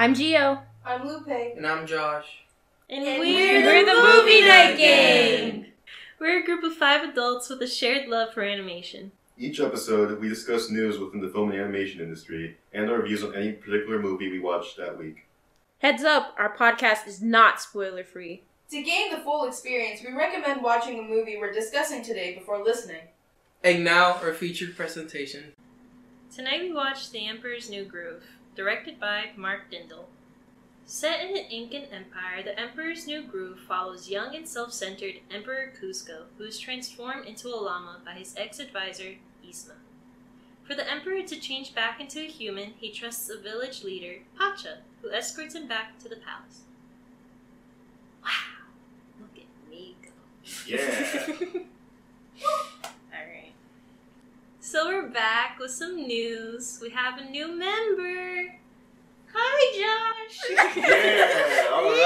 I'm Dirk. I'm Geo. I'm Lupe. And I'm Josh. And, And we're, we're the, the Movie Movie Night Night Gang. Gang. We're a group of five adults with a shared love for animation. Each episode, we discuss news within the film and animation industry and our views on any particular movie we watched that week. Heads up, our podcast is not spoiler free. To gain the full experience, we recommend watching a movie we're discussing today before listening. And now our featured presentation. Tonight we watched The Emperor's New Groove, directed by Mark Dindal. Set in the Incan Empire, The Emperor's New Groove follows young and self centered Emperor Kuzco, who is transformed into a llama by his ex advisor, Yzma. For the Emperor to change back into a human, he trusts a village leader, Pacha, who escorts him back to the palace. Wow, look at me go. Yeah. Alright. So we're back with some news. We have a new member. Hi, Josh. yeah, all It's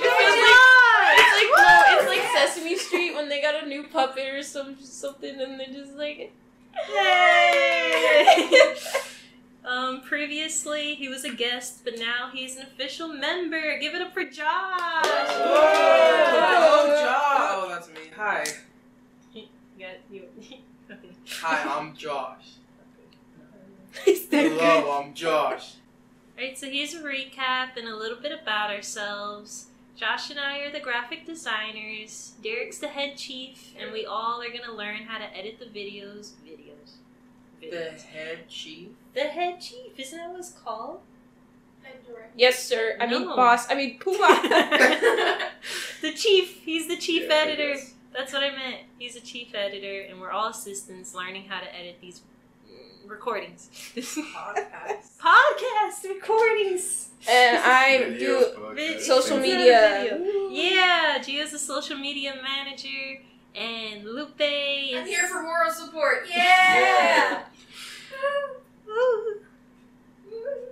like, right. it's like no, it's like Sesame Street when they got a new puppet or some something, and they're just like, Yay! um, previously he was a guest, but now he's an official member. Give it up for Josh. Oh, Josh. Oh, that's me. Hi. You got you. Hi, I'm Josh. is that good? Hello, I'm Josh. Alright, so here's a recap and a little bit about ourselves. Josh and I are the graphic designers. Derek's the head chief, and we all are gonna learn how to edit the videos. Videos. The head chief. The head chief, isn't that what it's called? Yes, sir. I mean, boss. I mean, Pooh. the chief. He's the chief Yeah, I editor. Guess. That's what I meant. He's a chief editor, and we're all assistants learning how to edit these recordings. Podcast. Podcast recordings. and I do podcasts, social things. media. Yeah, Gio's a social media manager, and Lupe is. I'm here for moral support. Yeah! Woo.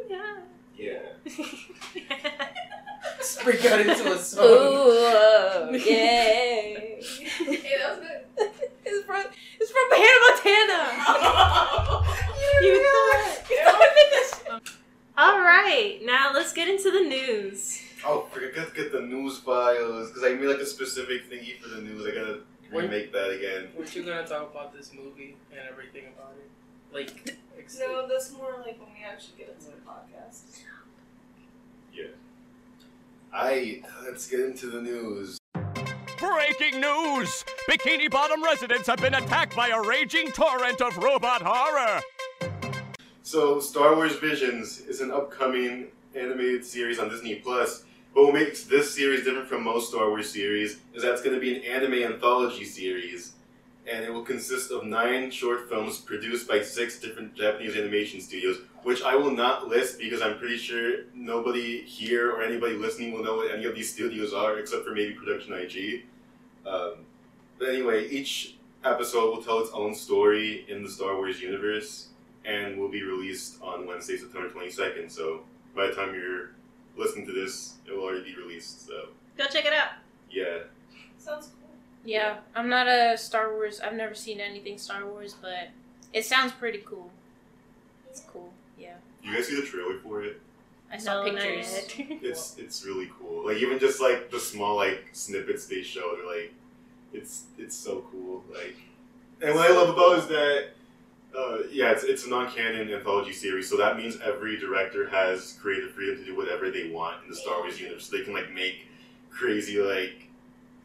Yeah. Yeah. Break out into a song. Ooh, uh, yay! hey, that was good. it's from it's from Hannah Montana. You you thought- All right, now let's get into the news. Oh, forget to get the news bios because I made like a specific thingy for the news. I gotta When- remake that again. Weren't you gonna talk about this movie and everything about it? Like, ex- No, that's more like when we actually get into the podcast. Yeah. I let's get into the news. Breaking news! Bikini Bottom residents have been attacked by a raging torrent of robot horror! So, Star Wars Visions is an upcoming animated series on Disney Plus. But what makes this series different from most Star Wars series is that it's going to be an anime anthology series, and it will consist of nine short films produced by six different Japanese animation studios, which I will not list because I'm pretty sure nobody here or anybody listening will know what any of these studios are, except for maybe Production IG. Um, but anyway, each episode will tell its own story in the Star Wars universe and will be released on Wednesday, September 22nd. So by the time you're listening to this, it will already be released. So Go check it out. yeah, Sounds cool. Yeah, I'm not a Star Wars. I've never seen anything Star Wars, but it sounds pretty cool. It's cool. Yeah, you guys see the trailer for it? I saw No, pictures. It's it's really cool. Like even just like the small like snippets they show, they're like, it's it's so cool. Like, and what I love about it is that. Uh, yeah, it's, it's a non-canon anthology series, so that means every director has creative freedom to do whatever they want in the Star Wars universe. So they can like make crazy like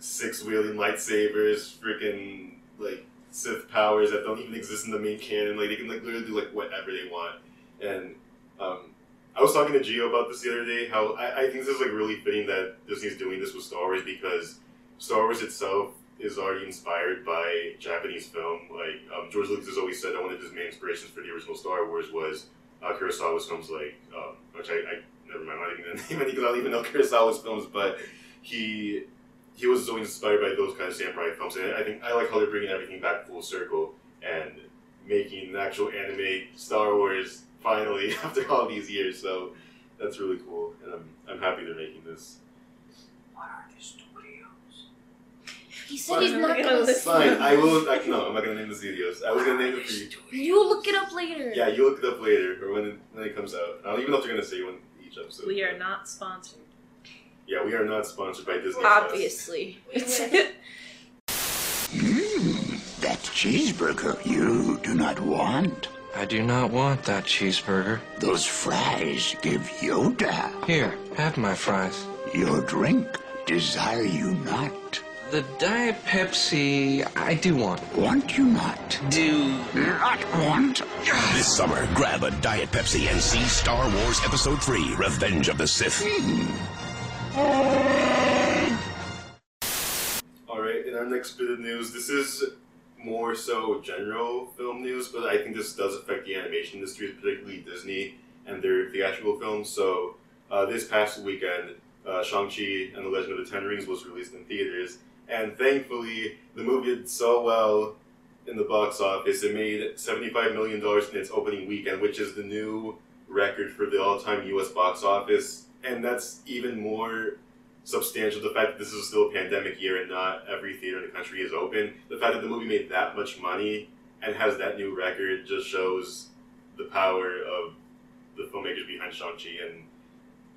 six wielding lightsabers, freaking like Sith powers that don't even exist in the main canon. Like they can like literally do like whatever they want. And um, I was talking to Gio about this the other day. How I, I think this is like really fitting that Disney's doing this with Star Wars because Star Wars itself is already inspired by Japanese film. Like um, George Lucas has always said that one of his main inspirations for the original Star Wars was uh, Kurosawa's films, like um, which I, I never mind. I'm not even gonna name any because I don't even know Kurosawa's films, but he he was always inspired by those kind of samurai films, and I think I like how they're bringing everything back full circle and making an actual anime Star Wars finally after all these years. So that's really cool, and I'm I'm happy they're making this. what are the studios? He said he's not gonna gonna listen. Fine, I will. I, no, I'm not gonna name the studios. I was gonna name it for you. You look it up later. Yeah, you look it up later or when it, when it comes out. I don't even know if they're gonna say when each episode. We are not sponsored. Yeah, we are not sponsored by Disney. Obviously. We wish. Mmm, that cheeseburger you do not want. I do not want that cheeseburger. Those fries give Yoda. Here, have my fries. Your drink desire you not. The Diet Pepsi, I do want. Want you not. Do. Not want. This summer, grab a Diet Pepsi and see Star Wars Episode 3 Revenge of the Sith. Hmm. Alright, in our next bit of news, this is more so general film news, but I think this does affect the animation industry, particularly Disney and their theatrical films. So, uh, this past weekend, uh, Shang-Chi and the Legend of the Ten Rings was released in theaters, and thankfully, the movie did so well in the box office. It made $75 million in its opening weekend, which is the new record for the all-time U.S. box office, and that's even more substantial. The fact that this is still a pandemic year and not every theater in the country is open. The fact that the movie made that much money and has that new record just shows the power of the filmmakers behind Shang-Chi and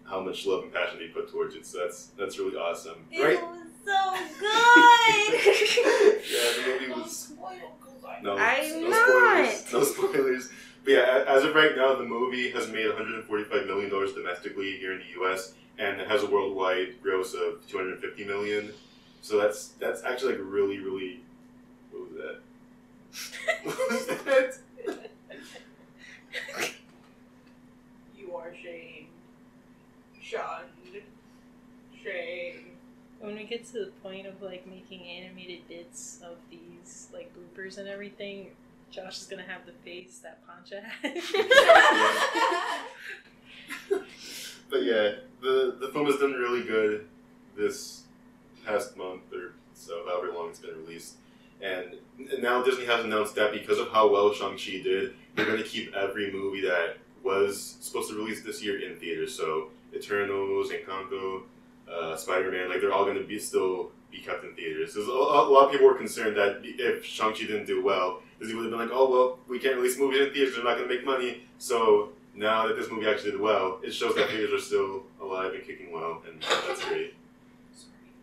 how much love and passion they put towards it. So that's that's really awesome. Right? was so good. yeah, the movie was no, I'm no not. spoilers. No spoilers. But yeah, as of right now, the movie has made 145 million dollars domestically here in the U.S. and it has a worldwide gross of 250 million. So that's that's actually like really, really. What was that? what was that? You are shamed. Shunned. Shame. When we get to the point of like making animated bits of these like bloopers and everything, Josh is gonna have the face that Pacha had. But yeah, the the film has done really good this past month or so, however long it's been released. And now Disney has announced that because of how well Shang-Chi did, they're going to keep every movie that was supposed to release this year in theaters. So Eternals, Encanto, uh, Spider-Man, like they're all going to be still be kept in theaters. 'Cause a, a lot of people were concerned that if Shang-Chi didn't do well, Disney would have been like, oh, well, we can't release movies in theaters, they're not going to make money. So now that this movie actually did well, it shows that theaters are still alive and kicking well, and that's great.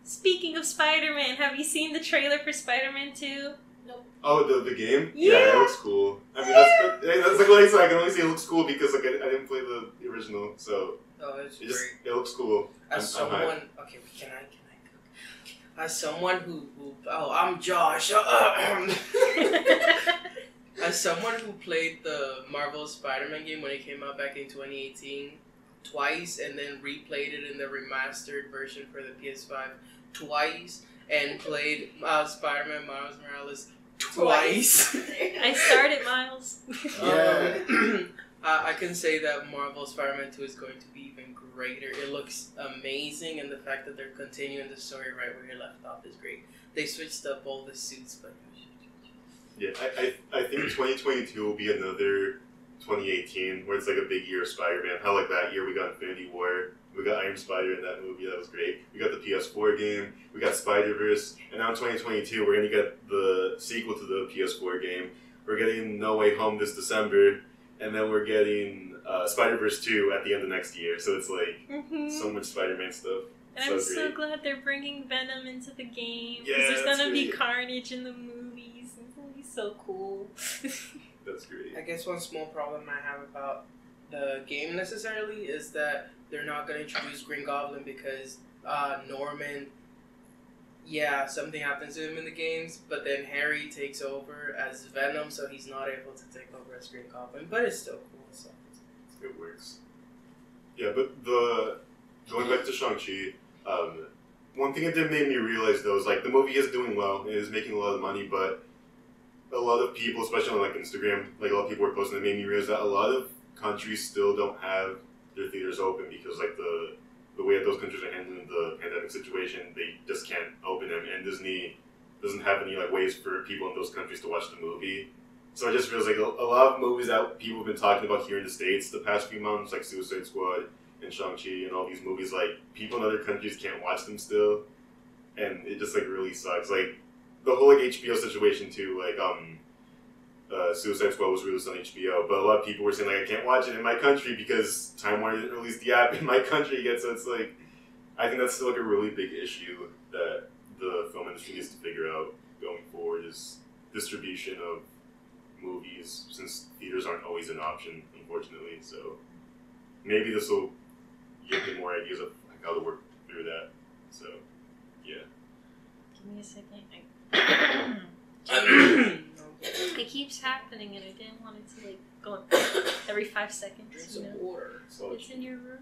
Speaking of Spider-Man, have you seen the trailer for Spider-Man 2? Nope. Oh, the, the game? Yeah. it looks cool. I mean, that's, that- that's like what I said. I can only say it looks cool because like I, I didn't play the, the original, so Oh, it's it just great. it looks cool. I'm, As I'm okay, can I, can I cook? As someone who, who oh, I'm Josh. As someone who played the Marvel Spider-Man game when it came out back in 2018 twice, and then replayed it in the remastered version for the PS5 twice, and played uh, Spider-Man Miles Morales twice. I started Miles. Um, I I can say that Marvel Spider-Man 2 is going to be even greater. It looks amazing, and the fact that they're continuing the story right where it left off is great. They switched up all the suits, but Yeah, I, I, I think 2022 will be another 2018 where it's like a big year of Spider-Man. How like that year we got Infinity War, we got Iron Spider in that movie, that was great. We got the PS4 game, we got Spider-Verse, and now in 2022 we're gonna get the sequel to the PS4 game. We're getting No Way Home this December, and then we're getting uh, Spider-Verse 2 at the end of next year. So it's like Mhm. so much Spider-Man stuff. And so I'm so glad they're bringing Venom into the game. 'cause Yeah, there's gonna be carnage in the movies. It's gonna be so cool. That's great. I guess one small problem I have about the game necessarily is that they're not going to introduce Green Goblin because uh, Norman, yeah, something happens to him in the games, but then Harry takes over as Venom, so he's not able to take over as Green Goblin, but it's still cool. So. It works. Yeah, but the going back to Shang Chi, um, one thing it did make me realize though is like the movie is doing well, it is making a lot of money, but a lot of people, especially on like Instagram, like a lot of people were posting, it made me realize that a lot of countries still don't have their theaters open because like the the way that those countries are handling the pandemic situation, they just can't open them, and Disney doesn't have any like ways for people in those countries to watch the movie. So it just feels like a, a lot of movies that people have been talking about here in the states the past few months, like Suicide Squad and Shang Chi and all these movies, like people in other countries can't watch them still, and it just like really sucks. Like the whole like HBO situation too. Like um, uh, Suicide Squad was released on HBO, but a lot of people were saying like I can't watch it in my country because Time Warner didn't release the app in my country yet. So it's like I think that's still like a really big issue that the film industry needs to figure out going forward is distribution of movies since theaters aren't always an option, unfortunately. So maybe this will give me more ideas of like, how to work through that. So yeah. Give me a second. I- it keeps happening, and I didn't want it to like go every five Drink seconds. You some know, water. So it's in your room.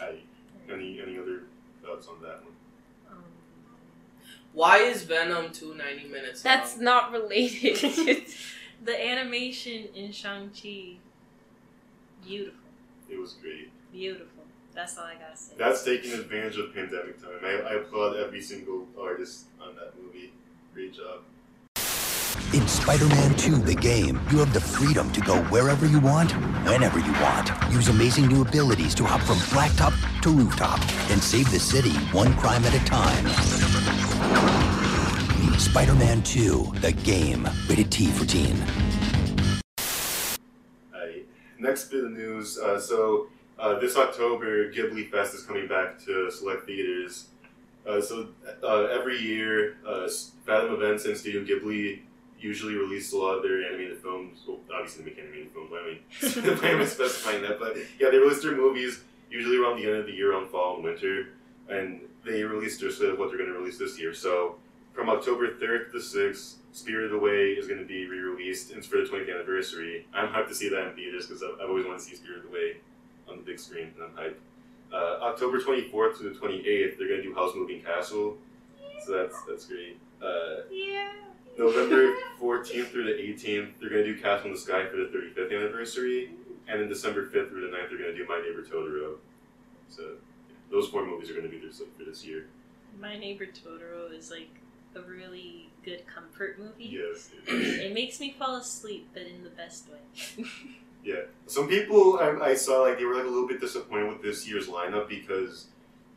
I, any any other thoughts on that one? Why is Venom 2 90 minutes That's long? not related. the animation in Shang Chi, beautiful, It was great. beautiful. That's all I gotta say. That's taking advantage of pandemic time. I, I applaud every single artist on that movie. Great job. In Spider-Man 2, the game, you have the freedom to go wherever you want, whenever you want. Use amazing new abilities to hop from blacktop to rooftop and save the city one crime at a time. Spider-Man 2, the game. Rated T for teen. Alright. Next bit of news. Uh, so uh, this October, Ghibli Fest is coming back to select theaters. Uh, so uh, every year, uh, Fathom Events and Studio Ghibli usually release a lot of their animated films. Well, obviously they make animated films. I, why am I specifying that? But yeah, they release their movies usually around the end of the year, on fall and winter, and they released their what they're going to release this year. So from October 3rd to 6th, Spirited Away is going to be re-released. and It's for the 20th anniversary. I'm hyped to see that in theaters because I've, I've always wanted to see Spirited Away on the big screen, and I'm hyped. Uh, October 24th to the 28th, they're going to do Howl's Moving Castle, so that's that's great. Uh, yeah. November 14th through the 18th, they're going to do Castle in the Sky for the 35th anniversary, and then December 5th through the 9th, they're going to do My Neighbor Totoro. So those four movies are going to be their slate for this year. My Neighbor Totoro is like a really good comfort movie. Yes. It makes me fall asleep, but in the best way. Yeah. Some people I, I saw like they were like a little bit disappointed with this year's lineup because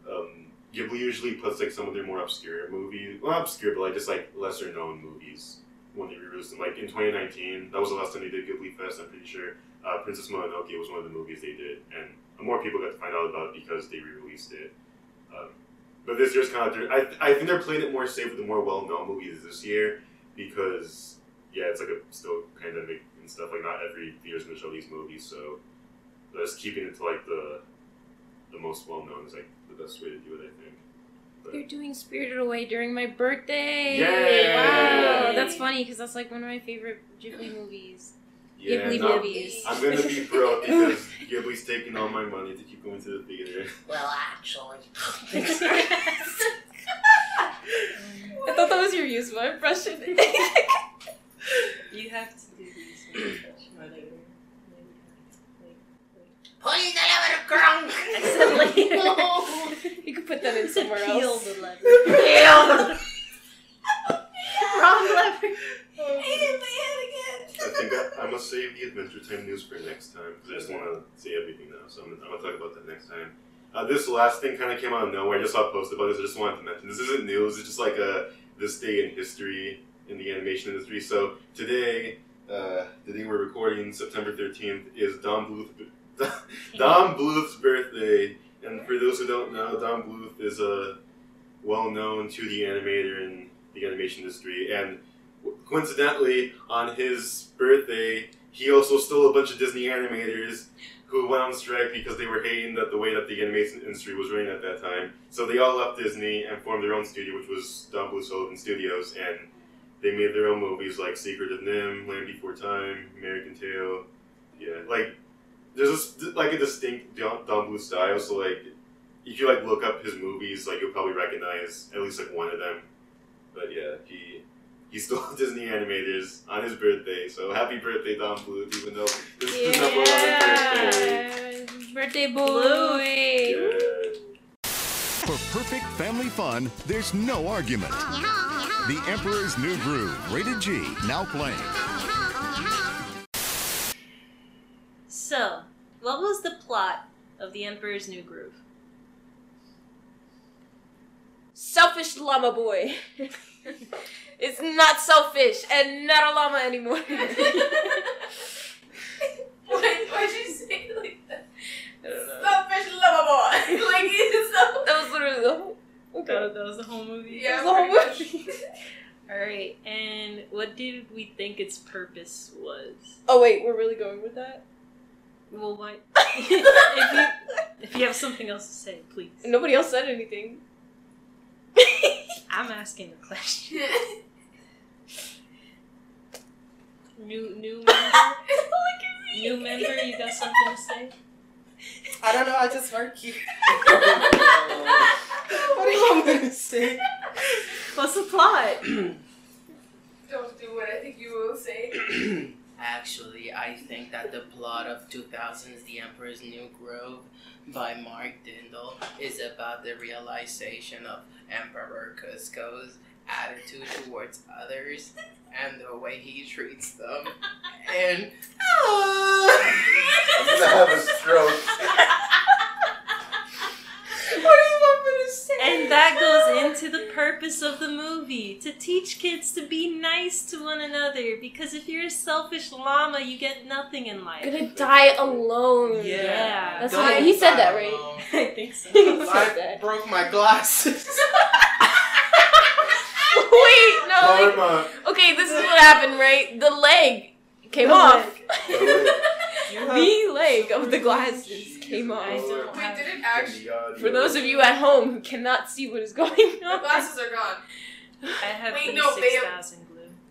um, Ghibli usually puts like some of their more obscure movies, well not obscure, but like just like lesser known movies when they re-release them. Like in 2019, that was the last time they did Ghibli Fest. I'm pretty sure uh, Princess Mononoke was one of the movies they did, and more people got to find out about it because they re-released it. Um, but this year's kind of I I think they're playing it more safe with the more well-known movies this year because yeah, it's like a still pandemic and stuff. Like not every theater's gonna show these movies, so just keeping it to like the the most well known is like the best way to do it. I think. But, They're doing Spirited Away during my birthday. Yay! Wow, that's funny because that's like one of my favorite Ghibli movies. Yeah, Ghibli no, movies. I'm gonna be broke because Ghibli's taking all my money to keep going to the theater. Well, actually. I thought that was your usual impression. you have to do these with my later. Pull the lever, Kronk! I said later. you could put that in somewhere Peel else. the lever. Peel Wrong lever. Think I, I must save the Adventure Time news for next time I just want to see everything now. So I'm, I'm gonna talk about that next time. Uh, this last thing kind of came out of nowhere. I just saw a post about this. I just wanted to mention this isn't news. It's just like a this day in history in the animation industry. So today, uh, the day we're recording, September 13th, is Don Bluth. Don Bluth's birthday, and for those who don't know, Don Bluth is a well-known 2D animator in the animation industry, and coincidentally, on his birthday, he also stole a bunch of Disney animators who went on strike because they were hating that the way that the animation industry was running at that time. So they all left Disney and formed their own studio, which was Don Bluth Sullivan Studios, and they made their own movies like Secret of NIMH, Land Before Time, American Tail. Yeah, like there's a, like a distinct Don, Don Bluth style. So like, if you like look up his movies, like you'll probably recognize at least like one of them. But yeah, he he stole Disney animators on his birthday. So happy birthday, Don Bluth! Even though this is the number one birthday. Yeah, birthday boy. Yeah. For perfect family fun, there's no argument. The Emperor's New Groove, rated G, now playing. So, what was the plot of The Emperor's New Groove? Selfish llama boy. It's not selfish and not a llama anymore. Why, why'd you say it like that? I don't know. Selfish lover boy. like it's so. That was literally the whole. That, that was the whole movie. Yeah, That was the whole movie. All right, and what did we think its purpose was? Oh wait, we're really going with that? Well, what? if you if you have something else to say, please. Nobody else said anything. I'm asking the question. New new member. New member, you got something to say? I don't know. I just work here. what do you want me to say? What's the plot? Don't do what I think you will say. Actually, I think that the plot of 2000's The Emperor's New Groove by Mark Dindal is about the realization of Emperor Kuzco's attitude towards others and the way he treats them. And I'm gonna have a stroke. what do you want me to say? And that goes into the purpose of the movie to teach kids to be nice to one another. Because if you're a selfish llama, you get nothing in life. You're gonna die alone. Yeah. Yeah. That's Don't what he said that, right? alone. I think so. He said I that. broke my glasses. Wait, no. Like, okay, this is what happened, right? The leg came The off. You have- the leg of the glasses came off. Wait, did it actually? For those of you at home who cannot see what is going on, The on, glasses are gone. I have Wait, E no, have- glue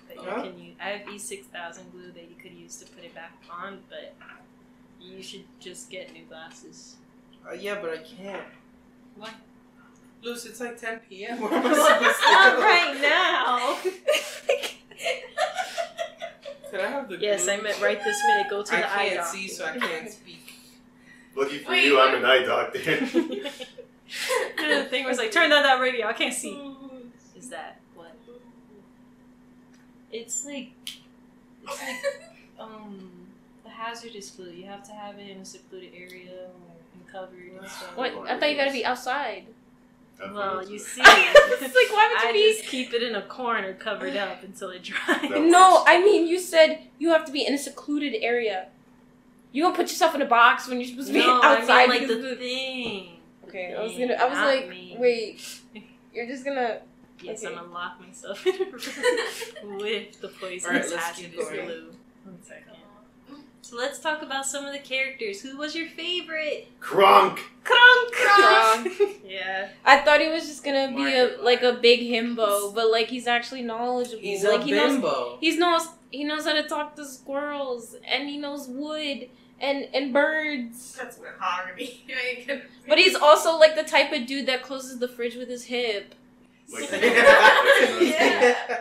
that you Huh? can use. I have E six thousand glue that you could use to put it back on, but you should just get new glasses. Uh, yeah, but I can't. Why? Luce, it's like 10 p.m. Where am I supposed to Not right now. Can I have the yes, glue? I meant right this minute. Go to I the eye I can't see, so I can't speak. Lucky for Wait, you, I'm wait. an eye doctor. the thing was like, turn down that radio. I can't see. Is that what? It's like, it's like, um, the hazardous glue. You have to have it in a secluded area and covered and stuff. what? I thought you gotta be outside. Well, you see, it's like why would I you be? just keep it in a corner covered up until it dries. No. No, I mean you said you have to be in a secluded area. You gonna put yourself in a box when you're supposed to be No, I mean, outside. like because the thing. Okay, I was gonna. I was like, me. wait, you're just gonna. Yes, Okay. I'm gonna lock myself in a room with the poisonous Alright, let's keep glue. One second. So let's talk about some of the characters. Who was your favorite? Kronk. Kronk. Kronk. yeah. I thought he was just gonna be a Markiplier. like a big himbo, but like he's actually knowledgeable. He's like a he knows bimbo. he knows he knows how to talk to squirrels and he knows wood and and birds. That's mahogany. I But he's also like the type of dude that closes the fridge with his hip. Like, Yeah.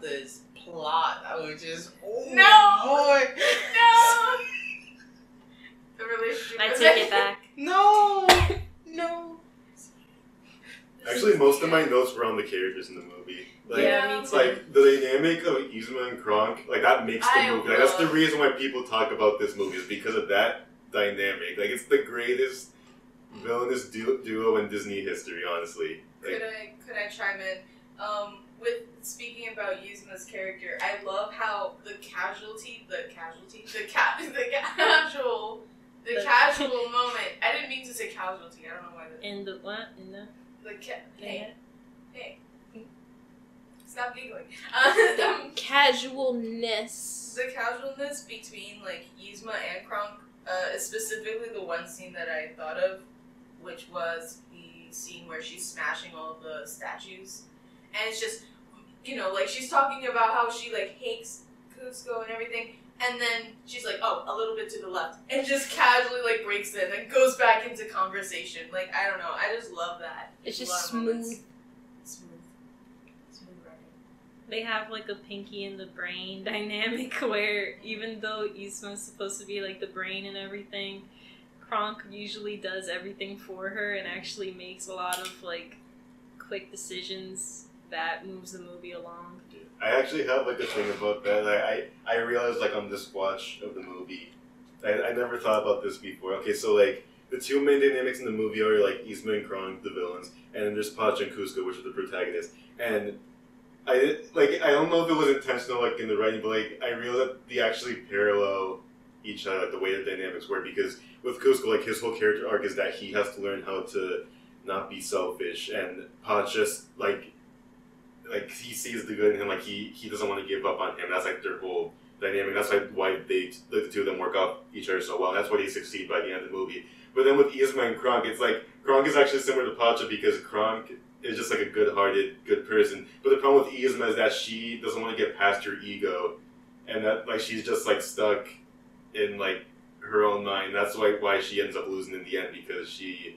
He's this plot. I was just, oh No. boy, No. The relationship. I with take it back. no, no. Actually, most of my notes were on the characters in the movie. Like, yeah, me too. like the dynamic of Izuma and Kronk, like that makes the I movie. Like, that's the reason why people talk about this movie is because of that dynamic. Like it's the greatest villainous du- duo in Disney history, honestly. Could I could I chime in? Um, with speaking about Yuzuma's character, I love how the casualty, the casualty, the ca- the casual, the, The- casual moment. I didn't mean to say casualty. I don't know why. The, In the what? In the the ca- hey, hey, stop giggling. The Casualness. the casualness between like Yzma and Kronk, uh, is specifically the one scene that I thought of, which was the scene where she's smashing all the statues, and it's just, you know, like she's talking about how she like hates Kuzco and everything, and then she's like, oh, a little bit to the left, and just casually like breaks it, and then goes back into conversation. Like I don't know, I just love that. It's just lot of moments. smooth. Smooth. Smooth writing. They have like a pinky in the brain dynamic where even though Yzma's supposed to be like the brain and everything, Kronk usually does everything for her and actually makes a lot of like quick decisions that moves the movie along. I actually have like a thing about that. I I, realized like on this watch of the movie, I, I never thought about this before. Okay, so like the two main dynamics in the movie are like Yzma and Kronk, the villains, and then there's Pacha and Kuzco, which are the protagonists. And I like I don't know if it was intentional like in the writing, but like I realized that they actually parallel each other, like the way the dynamics work. Because with Kuzco, like his whole character arc is that he has to learn how to not be selfish, and Pacha's like like he sees the good in him, like he he doesn't want to give up on him. That's like their whole dynamic. That's like why they the two of them work off each other so well. That's why they succeed by the end of the movie. But then with Yzma and Kronk, it's like Kronk is actually similar to Pacha because Kronk is just like a good-hearted, good person. But the problem with Yzma is that she doesn't want to get past her ego, and that like she's just like stuck in like her own mind. That's why why she ends up losing in the end because she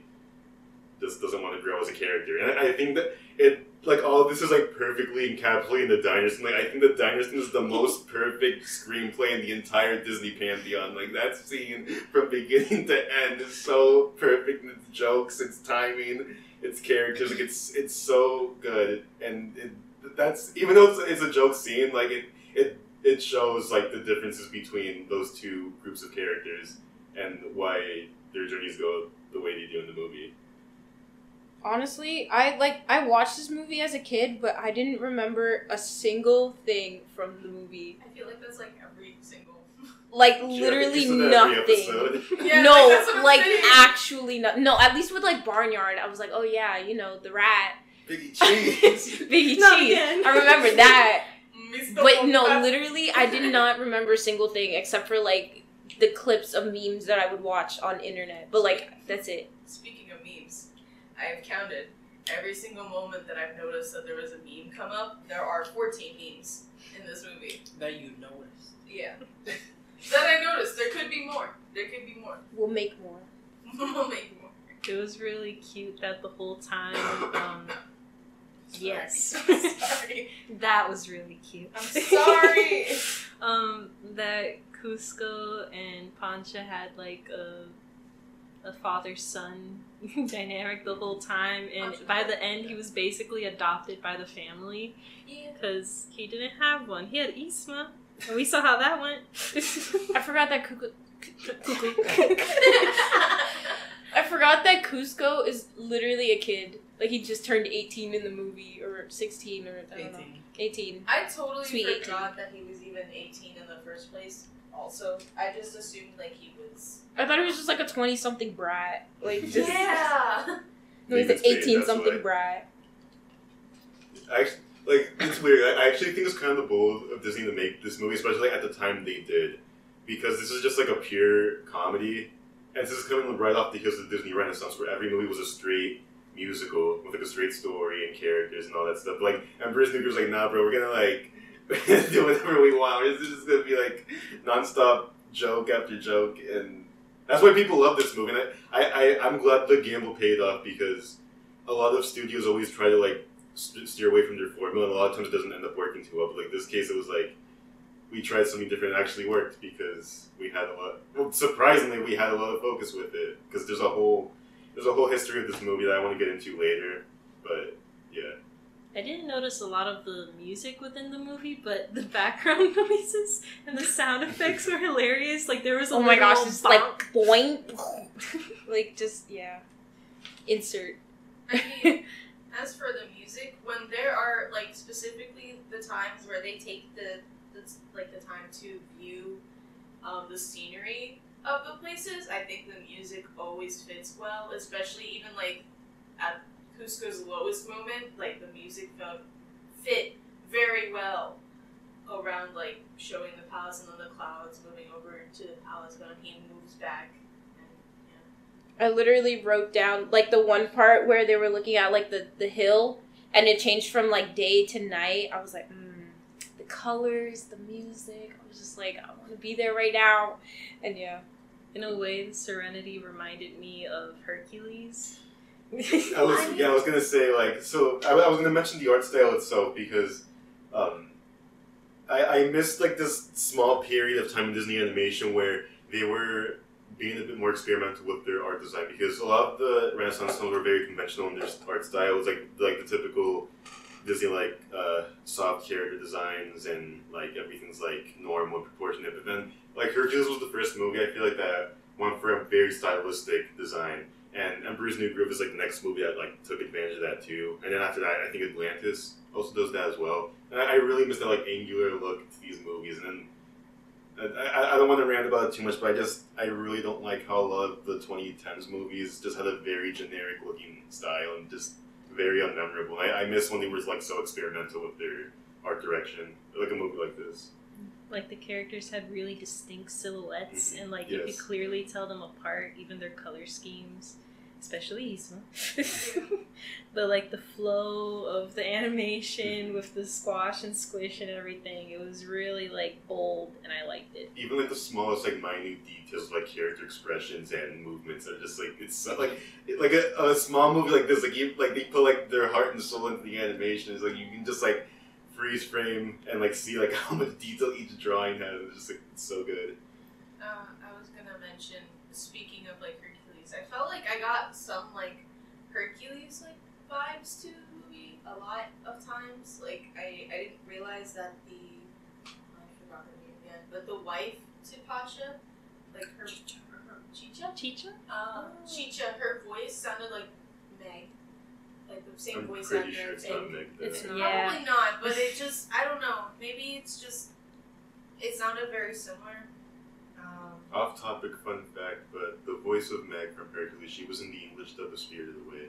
just doesn't want to grow as a character. And I think that it like all of this is like perfectly encapsulated in the Scene. Like I think the Scene is the most perfect screenplay in the entire Disney pantheon. Like that scene from beginning to end is so perfect in its jokes, its timing, its characters. Like it's it's so good, and it, that's even though it's, it's a joke scene, like it it it shows like the differences between those two groups of characters and why their journeys go the way they do in the movie. Honestly, I like I watched this movie as a kid, but I didn't remember a single thing from the movie. I feel like that's like every single. Like Sure, literally you said that every nothing. episode. Yeah, no, like, that's what I'm like saying. actually not. No, at least with like Barnyard, I was like, oh yeah, you know the rat, Biggie Cheese. Biggie Not Cheese. again. I remember that. Mr. But no, Bombastic. literally, I did not remember a single thing except for like the clips of memes that I would watch on internet. But like that's it. Speaking of memes, I have counted every single moment that I've noticed that there was a meme come up. There are 14 memes in this movie. That you noticed. Yeah. that I noticed. There could be more. There could be more. We'll make more. we'll make more. It was really cute that the whole time. Um, yes, Sorry. that was really cute. I'm sorry. um, that Kuzco and Pacha had like a a father son dynamic the whole time, and by the end, he was basically adopted by the family yeah. because he didn't have one. He had Yzma, and we saw how that went. I forgot that Cuckoo. I forgot that Kuzco is literally a kid. Like he just turned 18 in the movie, or 16, or I don't know, 18. I totally Sweet forgot that he was even 18 in the first place. Also, I just assumed like he was. I thought he was just like a 20 something brat. Like just Yeah. no, he's an 18 something brat. I actually, like it's weird. I, I actually think it's kind of the bold of Disney to make this movie, especially at the time they did, because this is just like a pure comedy, and this is coming right off the heels of the Disney Renaissance, where every movie was a straight musical with like a straight story and characters and all that stuff. Like Emperor's New Groove was like, nah, bro, we're gonna like do whatever we want. Is just gonna be like nonstop joke after joke, and that's why people love this movie. And I, I, I I'm glad the gamble paid off because a lot of studios always try to like st- steer away from their formula, and a lot of times it doesn't end up working too well. But like this case, it was like we tried something different and actually worked because we had a lot. Well, surprisingly, we had a lot of focus with it because there's a whole there's a whole history of this movie that I want to get into later. But yeah, I didn't notice a lot of the music within the movie, but the background noises and the sound effects were hilarious. Like there was a Oh my gosh, little it's bonk. like boing, like just yeah. Insert. I mean, as for the music, when there are like specifically the times where they take the, the like the time to view um, the scenery of the places, I think the music always fits well. Especially even like at Kuzco's lowest moment, like the music felt fit very well around like showing the palace and then the clouds moving over to the palace when he moves back. I literally wrote down like the one part where they were looking at like the the hill and it changed from like day to night. I was like, mm, the colors, the music. I was just like, I want to be there right now. And yeah, In a way, the Serenity reminded me of Hercules. I was yeah I was gonna say like so I, I was gonna mention the art style itself because um, I I missed like this small period of time in Disney animation where they were being a bit more experimental with their art design because a lot of the Renaissance films were very conventional in their art style. It was like like the typical Disney like uh, soft character designs and like everything's like normal and proportionate. But then like Hercules was the first movie I feel like that went for a very stylistic design. And Emperor's New Groove is like the next movie that like took advantage of that too. And then after that, I think Atlantis also does that as well. And I, I really miss that like angular look to these movies. And then I, I, don't want to rant about it too much, but I just I really don't like how a lot of the 2010s movies just had a very generic looking style and just very unmemorable. I, I miss when they were like so experimental with their art direction, like a movie like this. Like the characters had really distinct silhouettes, Mhm. and like you could clearly tell them apart, even their color schemes, especially Yzma. but like the flow of the animation with the squash and squish and everything, it was really like bold, and I liked it. Even like the smallest like minute details, like character expressions and movements, are just like it's so, like it- like a, a small movie like this, like you like they put like their heart and soul into the animation. It's like you can just like freeze frame and like see like how much detail each drawing has. It's just like it's so good. Uh, I was gonna mention, speaking of like Hercules, I felt like I got some like Hercules like vibes to the movie a lot of times. Like I, I didn't realize that the I forgot her name again, but the wife to Pacha, like her Chicha, Chicha, uh, Chicha, her voice sounded like Meg, like the same I'm voice pretty actor. sure it's not Meg. It's though. not. Probably not, but it just I don't know. Maybe it's just it sounded very similar. Off topic fun fact, but the voice of Meg from Hercules, she was in the English dub of Spirited Away.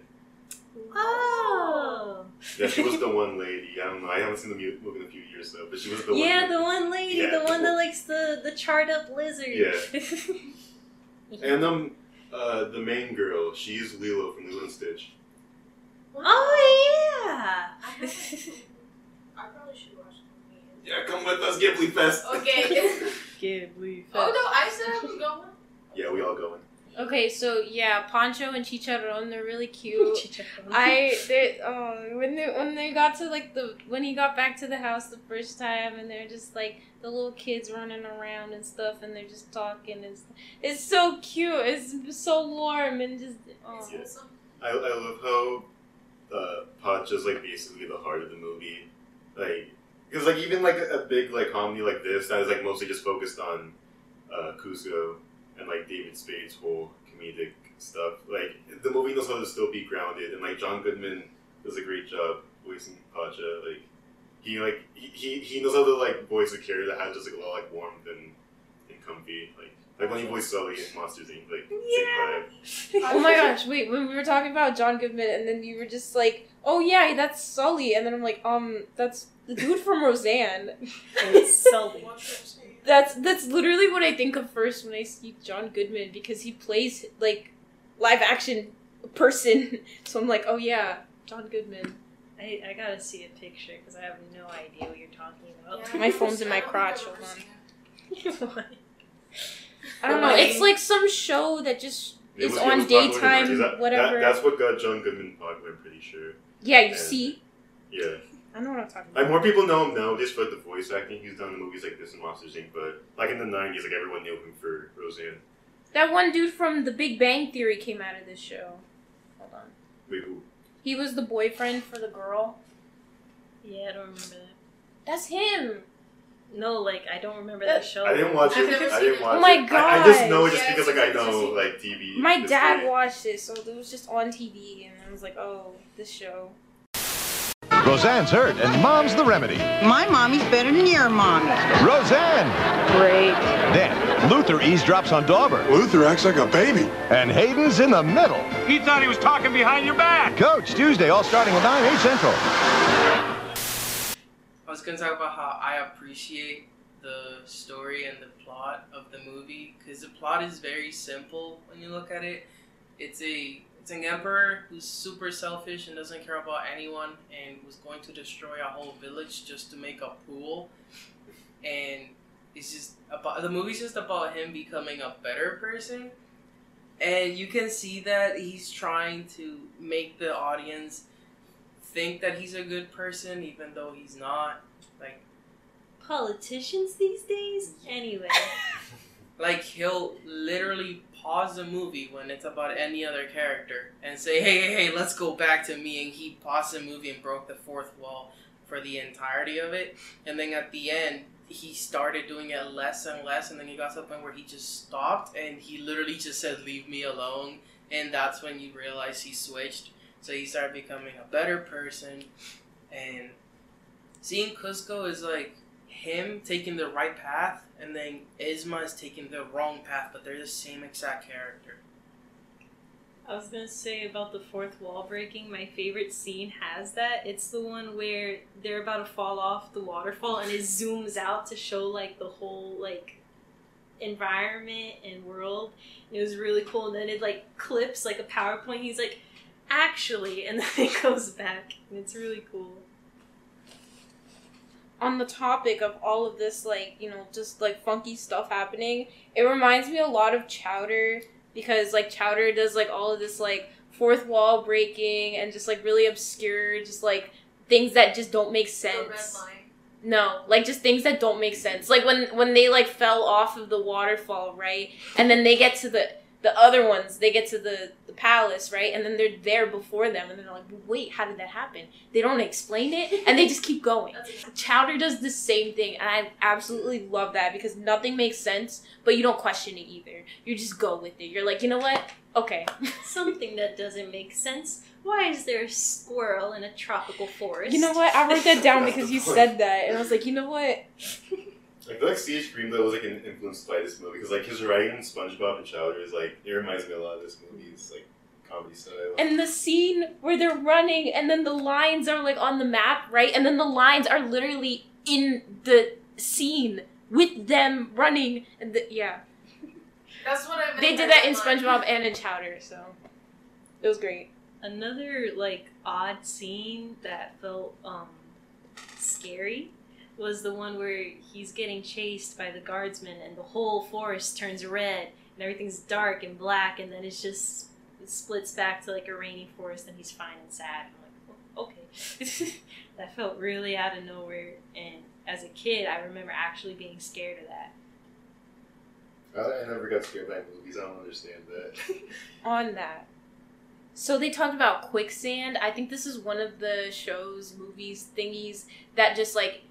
Oh. Yeah, she was the one lady. I don't know. I haven't seen the mu- movie in a few years though, but she was the one. yeah, lady. the one lady, Yeah. the one that likes the the charred up lizard. Yeah. And um, uh, the main girl, she's Lilo from Lilo and Stitch. oh yeah. I. I probably should watch the movie. Yeah, come with us, Ghibli Fest. Okay. Ghibli. oh no, I said I was going. Yeah, we all going. Okay, so yeah, Poncho and Chicharron, they're really cute. I they um when they when they got to like the when he got back to the house the first time and they're just like the little kids running around and stuff and they're just talking it's it's so cute it's so warm and just oh. It's wholesome. I, I love how uh, Pacha's like basically the heart of the movie. Like, because like even like a, a big like comedy like this that is like mostly just focused on uh, Kuzco and like David Spade's whole comedic stuff. Like the movie knows how to still be grounded, and like John Goodman does a great job voicing Pacha. Like he like he, he, he knows how to like voice a character that has just like a lot of like warmth and, and comfy. Like like when he voiced Sully in Monsters Inc. Like vibe. oh my gosh wait when we were talking about John Goodman and then you were just like oh yeah that's Sully and then I'm like um that's the dude from Roseanne It's Sully. That's that's literally what I think of first when I see John Goodman because he plays like live action person. So I'm like, oh yeah, John Goodman. I, I gotta see a picture because I have no idea what you're talking about. Yeah, My phone's in my I don't think crotch, I've hold on. I don't know. It's like some show that just It is was- on was popular in the daytime, That- whatever. That, that's what got John Goodman popular. I'm pretty sure. yeah, you and- see. Yeah, I know what I'm talking about. like more people know him now just for the voice acting he's done in movies like this and Monsters Inc. But like in the '90s, like everyone knew him for Roseanne. That one dude from The Big Bang Theory came out of this show. Hold on. Wait, who? He was the boyfriend for the girl. Yeah, I don't remember that. That's him. No, like I don't remember that, the show. I didn't watch it. I didn't it. Oh my it. I, I just know it just gosh. because like I know like TV. My dad way. watched it, so it was just on TV, and I was like, oh, this show. Roseanne's hurt, and Mom's the remedy. My mommy's better than your mommy. Roseanne! Great. Then, Luther eavesdrops on Dauber. Luther acts like a baby. And Hayden's in the middle. He thought he was talking behind your back. Coach, Tuesday, all starting at 9, 8 Central. I was gonna talk about how I appreciate the story and the plot of the movie because the plot is very simple when you look at it. It's a it's an emperor who's super selfish and doesn't care about anyone and was going to destroy a whole village just to make a pool. And it's just about the movie's just about him becoming a better person. And you can see that he's trying to make the audience think that he's a good person even though he's not. Like Politicians these days? Anyway. like he'll literally pause the movie when it's about any other character and say, "Hey, hey, hey, let's go back to me," and he paused the movie and broke the fourth wall for the entirety of it. And then at the end, he started doing it less and less, and then he got to the point where he just stopped and he literally just said, "Leave me alone." And that's when you realize he switched. So he started becoming a better person, and seeing Kuzco is like him taking the right path, and then Yzma is taking the wrong path, but they're the same exact character. I was gonna say about the fourth wall breaking. My favorite scene has that. It's the one where they're about to fall off the waterfall, and it zooms out to show like the whole like environment and world. It was really cool. And then it like clips like a PowerPoint. He's like, actually, and then it goes back, and it's really cool. On the topic of all of this like you know just like funky stuff happening it reminds me a lot of chowder because like chowder does like all of this like fourth wall breaking and just like really obscure just like things that just don't make sense. no like just things that don't make sense. Like when when they like fell off of the waterfall right? And then they get to the the other ones they get to the the palace right? And then they're there before them and they're like wait how did that happen? They don't explain it and they just keep going. Chowder does the same thing and i absolutely love that because nothing makes sense but you don't question it either. You just go with it. You're like you know what? Okay. Something that doesn't make sense. Why is there a squirrel in a tropical forest? you know what? I wrote that down because you said that and i was like you know what I feel like C.H. Greenblatt was like influenced by this movie because like his writing in SpongeBob and Chowder is like it reminds me a lot of this movie's like comedy style. and the scene where they're running and then the lines are like on the map right and then the lines are literally in the scene with them running and the, yeah That's what I meant. they did that in spongebob and in chowder so it was great Another like odd scene that felt um scary was the one where he's getting chased by the guardsmen and the whole forest turns red and everything's dark and black and then it's just it splits back to like a rainy forest and he's fine and sad. I'm like, "Oh, okay. that felt really out of nowhere and as a kid I remember actually being scared of that. I, I never got scared by movies. I don't understand that. on that so they talked about quicksand i think this is one of the shows movies thingies that just like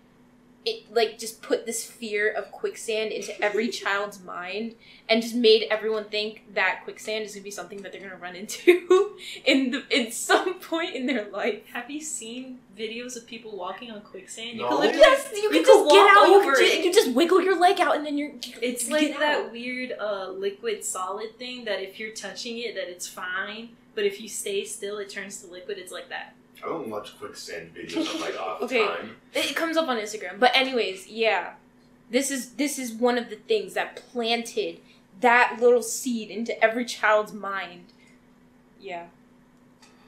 it like just put this fear of quicksand into every child's mind and just made everyone think that quicksand is gonna be something that they're gonna run into in the in some point in their life Have you seen videos of people walking on quicksand? No. You can literally yes you, you can could just get walk out you over can, it. ju- you just wiggle your leg out and then you're It's like get that out. weird uh, liquid solid thing that if you're touching it, that it's fine, but if you stay still, it turns to liquid. It's like that. I don't watch quicksand videos on like off Okay. time. It comes up on Instagram. But anyways, yeah. This is this is one of the things that planted that little seed into every child's mind. Yeah.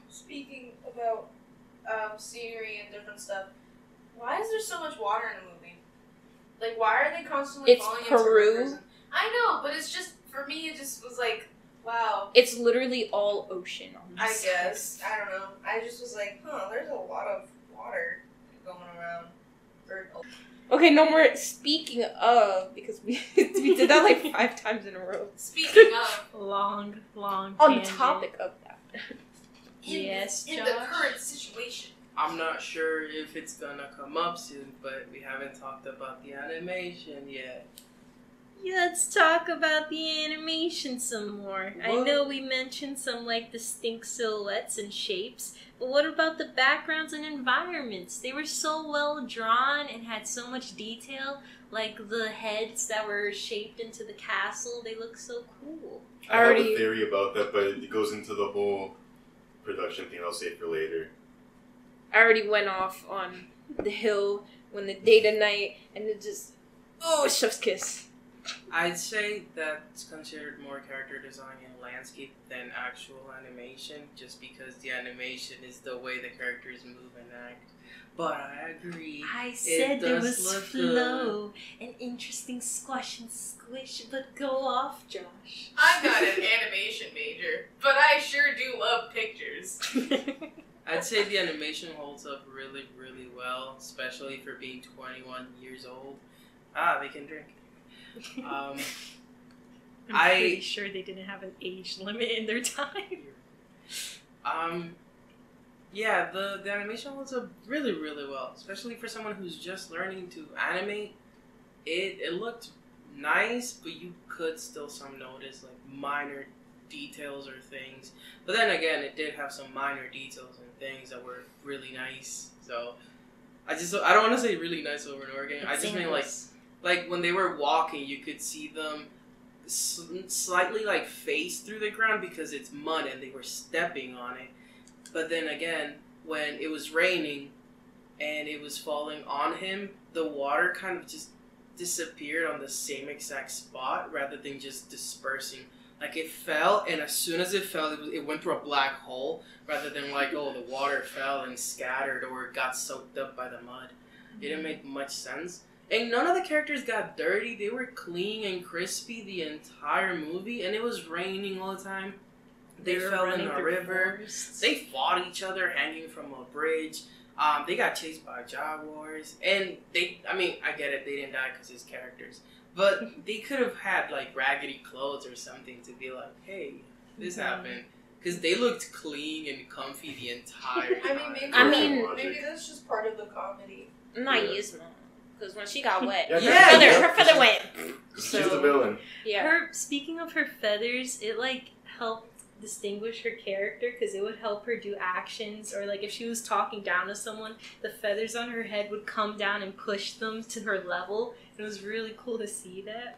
Speaking about um, scenery and different stuff, why is there so much water in the movie? Like, why are they constantly It's falling Peru. into rivers? I know, but it's just for me. It just was like, wow. It's literally all ocean on I this. guess I don't know. I just was like, huh. There's a lot of water going around. Okay, no more speaking of because we we did that like five times in a row. speaking of, Long, long. On the tangent. topic of that. in, Yes, in the current situation. I'm not sure if it's gonna come up soon, but we haven't talked about the animation yet. Let's talk about the animation some more. I know we mentioned some like distinct silhouettes and shapes, but what about the backgrounds and environments? They were so well drawn and had so much detail, like the heads that were shaped into the castle. They look so cool. I have a theory about that, but it goes into the whole production thing. I'll save for later. I already went off on the hill when the day to night and it just oh chef's kiss. I'd say that's considered more character design and landscape than actual animation, just because the animation is the way the characters move and act. But I agree. I It said there was look flow and interesting squash and squish, but go off, Josh. I'm not an animation major, but I sure do love pictures. I'd say the animation holds up really, really well, especially for being 21 years old. Ah, they can drink. Um, I'm I- pretty sure they didn't have an age limit in their time. Um, yeah, the the animation holds up really, really well, especially for someone who's just learning to animate. It it looked nice, but you could still some notice like minor details or things. But then again, it did have some minor details and things that were really nice. So I just I don't want to say really nice over and over again. I just mean like like when they were walking, you could see them slightly like face through the ground because it's mud and they were stepping on it. But then again, when it was raining and it was falling on him, the water kind of just disappeared on the same exact spot rather than just dispersing. Like it fell, and as soon as it fell, it, was, it went through a black hole rather than like, oh, the water fell and scattered or got soaked up by the mud. It didn't make much sense. And none of the characters got dirty. They were clean and crispy the entire movie, and it was raining all the time. They, They fell in running a river. forests. They fought each other hanging from a bridge. Um, they got chased by jaguars, and they. I mean, I get it. They didn't die because it's characters, but they could have had like raggedy clothes or something to be like, "Hey, this happened," because they looked clean and comfy the entire I mean, maybe. I mean- maybe that's just part of the comedy. Not Yeah. Yzma. Because when she got wet, Yeah, her, yeah, feather, yeah. her feather went. She's the villain. Yeah. Her speaking of her feathers, it like helped distinguish her character because it would help her do actions or like if she was talking down to someone, the feathers on her head would come down and push them to her level. It was really cool to see that.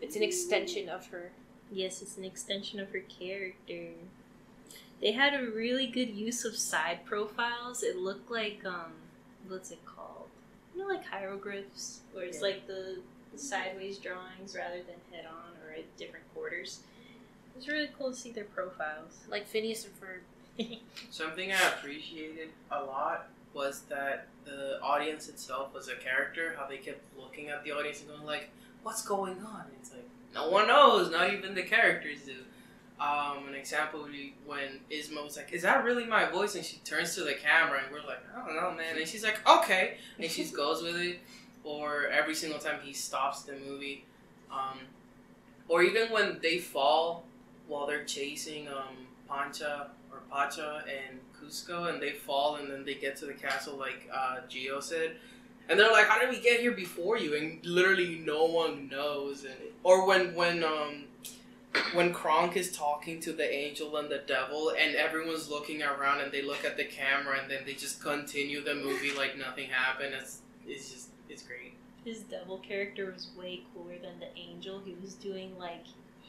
It's an extension of her. Yes, it's an extension of her character. They had a really good use of side profiles. It looked like um, what's it called? You know, like hieroglyphs, where it's Yeah. like the, the sideways drawings rather than head on or at different quarters. It was really cool to see their profiles. Like Phineas and Ferb. Something I appreciated a lot was that the audience itself was a character. How they kept looking at the audience and going like, "What's going on?" And it's like no one knows, not even the characters do. Um, an example would be when Yzma was like, "Is that really my voice?" And she turns to the camera, and we're like, "I don't know, man." And she's like, "Okay," and she goes with it. Or every single time he stops the movie, um, or even when they fall while they're chasing um, Pancha or Pacha and Kuzco, and they fall, and then they get to the castle, like uh, Gio said, and they're like, "How did we get here before you?" And literally, no one knows. And or when when um when Kronk is talking to the angel and the devil, and everyone's looking around, and they look at the camera, and then they just continue the movie like nothing happened. It's it's just it's great. His devil character was way cooler than the angel. He was doing like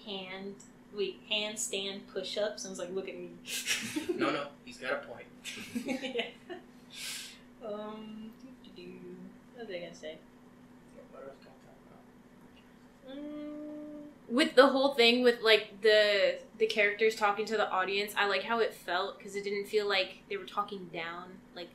hand wait handstand push ups. I was like, look at me. No, no, he's got a point. yeah. Um. doo-doo-doo. What was I gonna say? Mm, With the whole thing with like the the characters talking to the audience, I like how it felt because it didn't feel like they were talking down, like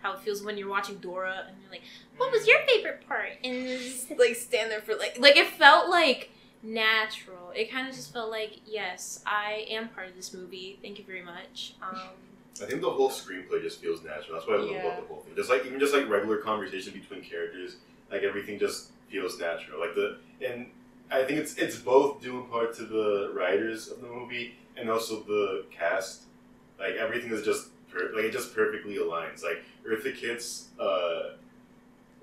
how it feels when you're watching Dora and you're like, "What was your favorite part?" And just, like stand there for like like it felt like natural. It kind of just felt like, "Yes, I am part of this movie. Thank you very much." Um, I think the whole screenplay just feels natural. That's why I love Yeah. about the whole thing. Just like even just like regular conversation between characters, like everything just feels natural. Like the and I think it's it's both due in part to the writers of the movie and also the cast. Like everything is just per- like it just perfectly aligns. Like Eartha Kitt's uh,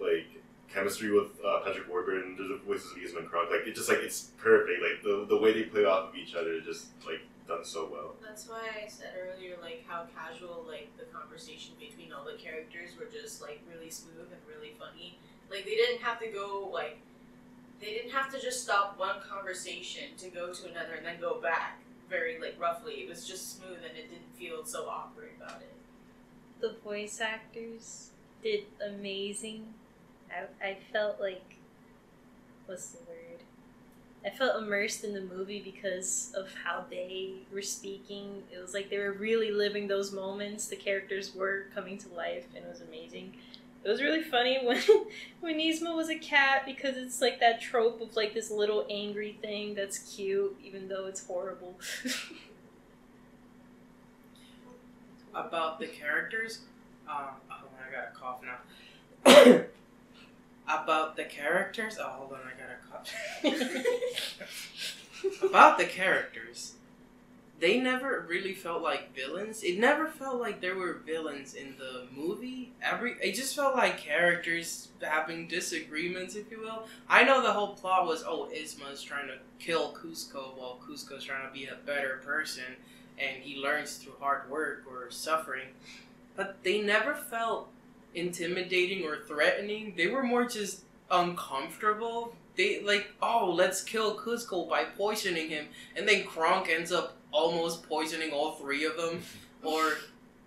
like chemistry with uh, Patrick Warburton, the voices of Yasmin Kronk. Like it just like it's perfect. Like the the way they play off of each other is just like done so well. That's why I said earlier, like how casual, like the conversation between all the characters were just like really smooth and really funny. Like they didn't have to go like they didn't have to just stop one conversation to go to another and then go back very like roughly. It was just smooth and it didn't feel so awkward about it. the voice actors did amazing. I, I felt like what's the word? I felt immersed in the movie because of how they were speaking. It was like they were really living those moments. The characters were coming to life, and it was amazing. It was really funny when when Yzma was a cat because it's like that trope of like this little angry thing that's cute, even though it's horrible. about the characters. Um, oh, I got a cough now. about the characters. Oh, hold on, I got a cough. about the characters, they never really felt like villains. It never felt like there were villains in the movie. Every it just felt like characters having disagreements, if you will. I know the whole plot was oh Yzma's trying to kill Kuzco while Kuzco's trying to be a better person, and he learns through hard work or suffering. But they never felt intimidating or threatening. They were more just uncomfortable. They like, oh, let's kill Kuzco by poisoning him, and then Kronk ends up almost poisoning all three of them. Or,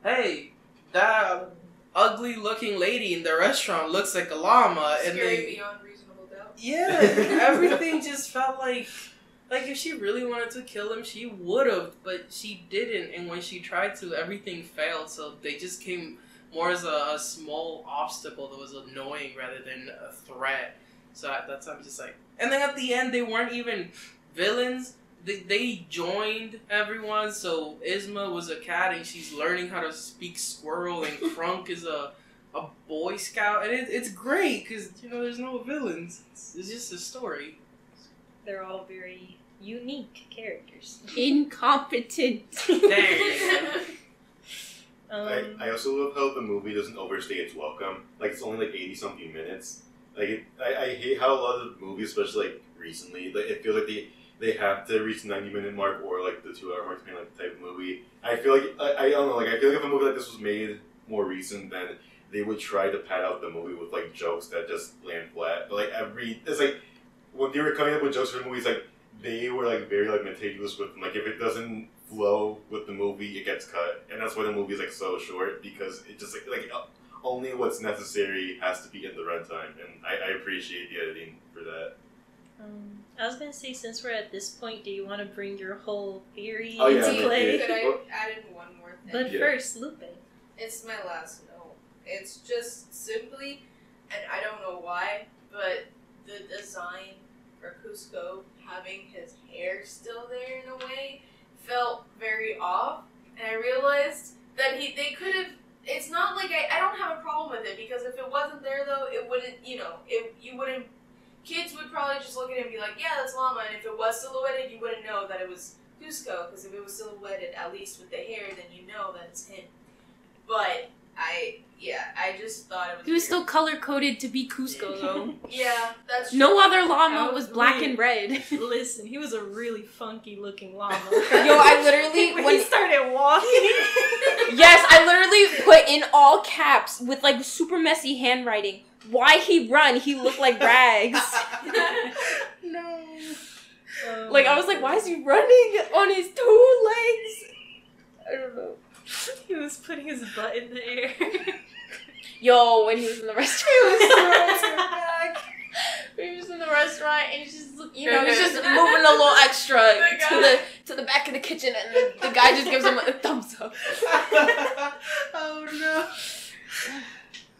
hey, that ugly looking lady in the restaurant looks like a llama, and Scary they beyond reasonable doubt. yeah, everything just felt like like if she really wanted to kill him, she would have, but she didn't. And when she tried to, everything failed. So they just came more as a, a small obstacle that was annoying rather than a threat. So I, that's I'm just like, and then at the end they weren't even villains. They, they joined everyone. So Yzma was a cat and she's learning how to speak squirrel, and Kronk is a a boy scout, and it, it's great because you know there's no villains. It's, it's just a story. They're all very unique characters. Incompetent. Um, I, I also love how the movie doesn't overstay its welcome. Like it's only like eighty something minutes. Like it, I, I hate how a lot of movies, especially like recently, like it feels like they they have to reach the ninety minute mark or like the two hour mark depending on like the type of movie. I feel like I, I don't know. Like I feel like if a movie like this was made more recent, then they would try to pad out the movie with like jokes that just land flat. But like every it's like when they were coming up with jokes for movies, like they were like very like meticulous with them. Like if it doesn't flow with the movie, it gets cut, and that's why the movie is like so short because it just like like uh, only what's necessary has to be in the runtime, and I, I appreciate the editing for that. um, I was gonna say, since we're at this point, do you want to bring your whole theory Oh, yeah, into yeah, play? yeah. Could I add in one more thing? But Yeah. first, Lupe. It's my last note. It's just simply, and I don't know why, but the design for Kuzco having his hair still there in a way felt very off, and I realized that he they could have. It's not like I, I don't have a problem with it because if it wasn't there though, it wouldn't you know it you wouldn't. Kids would probably just look at it and be like, yeah, that's llama, and if it was silhouetted, you wouldn't know that it was Kuzco because if it was silhouetted at least with the hair, then you know that it's him. But I, yeah, I just thought it was. He was weird. still color coded to be Kuzco though. Yeah, that's true. No other llama Oh, was black wait. and red. Listen, he was a really funky looking llama. Yo, I literally when when he started walking. yes, I literally put in all caps with like super messy handwriting. Why he run? He looked like rags. No. Oh like I was like, why is he running on his two legs? I don't know. He was putting his butt in the air. Yo, when he was in the restaurant, when he was in the restaurant, and he's just you know he's just moving a little extra oh The to the to the back of the kitchen, and the, the guy just gives him a thumbs up. oh no.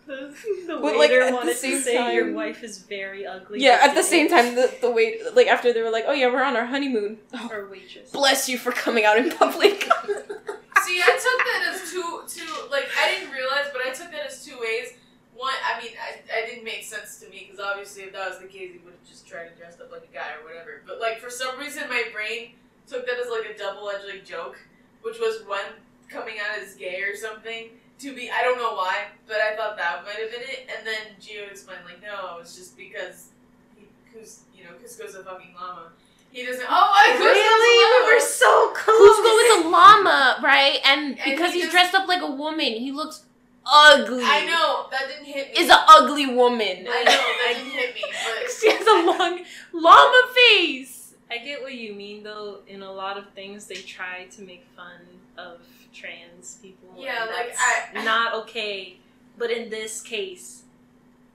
The But, waiter like, at the wanted same to say your wife is very ugly. Yeah, at the same time, the the wait like after they were like, oh yeah, we're on our honeymoon. Oh, Or waitress. bless you for coming out in public. See, I took that as two, two. Like I didn't realize, but I took that as two ways. One, I mean, I, I didn't make sense to me because obviously, if that was the case, he would have just tried to dress up like a guy or whatever. But like for some reason, my brain took that as like a double-edged like joke, which was one coming out as gay or something. To be, I don't know why, but I thought that might have been it. And then Gio explained like, no, it was just because he, Cus, you know, Kuzco's a fucking llama. He doesn't. Oh, I Really? We were so close. Kuzco is a llama, right? And And because he he's just- dressed up like a woman, he looks ugly. I know that didn't hit me. Is an ugly woman. I know that didn't hit me, but she has a long llama face. I get what you mean, though. In a lot of things, they try to make fun of trans people. Yeah, and like, that's I- not okay. But in this case,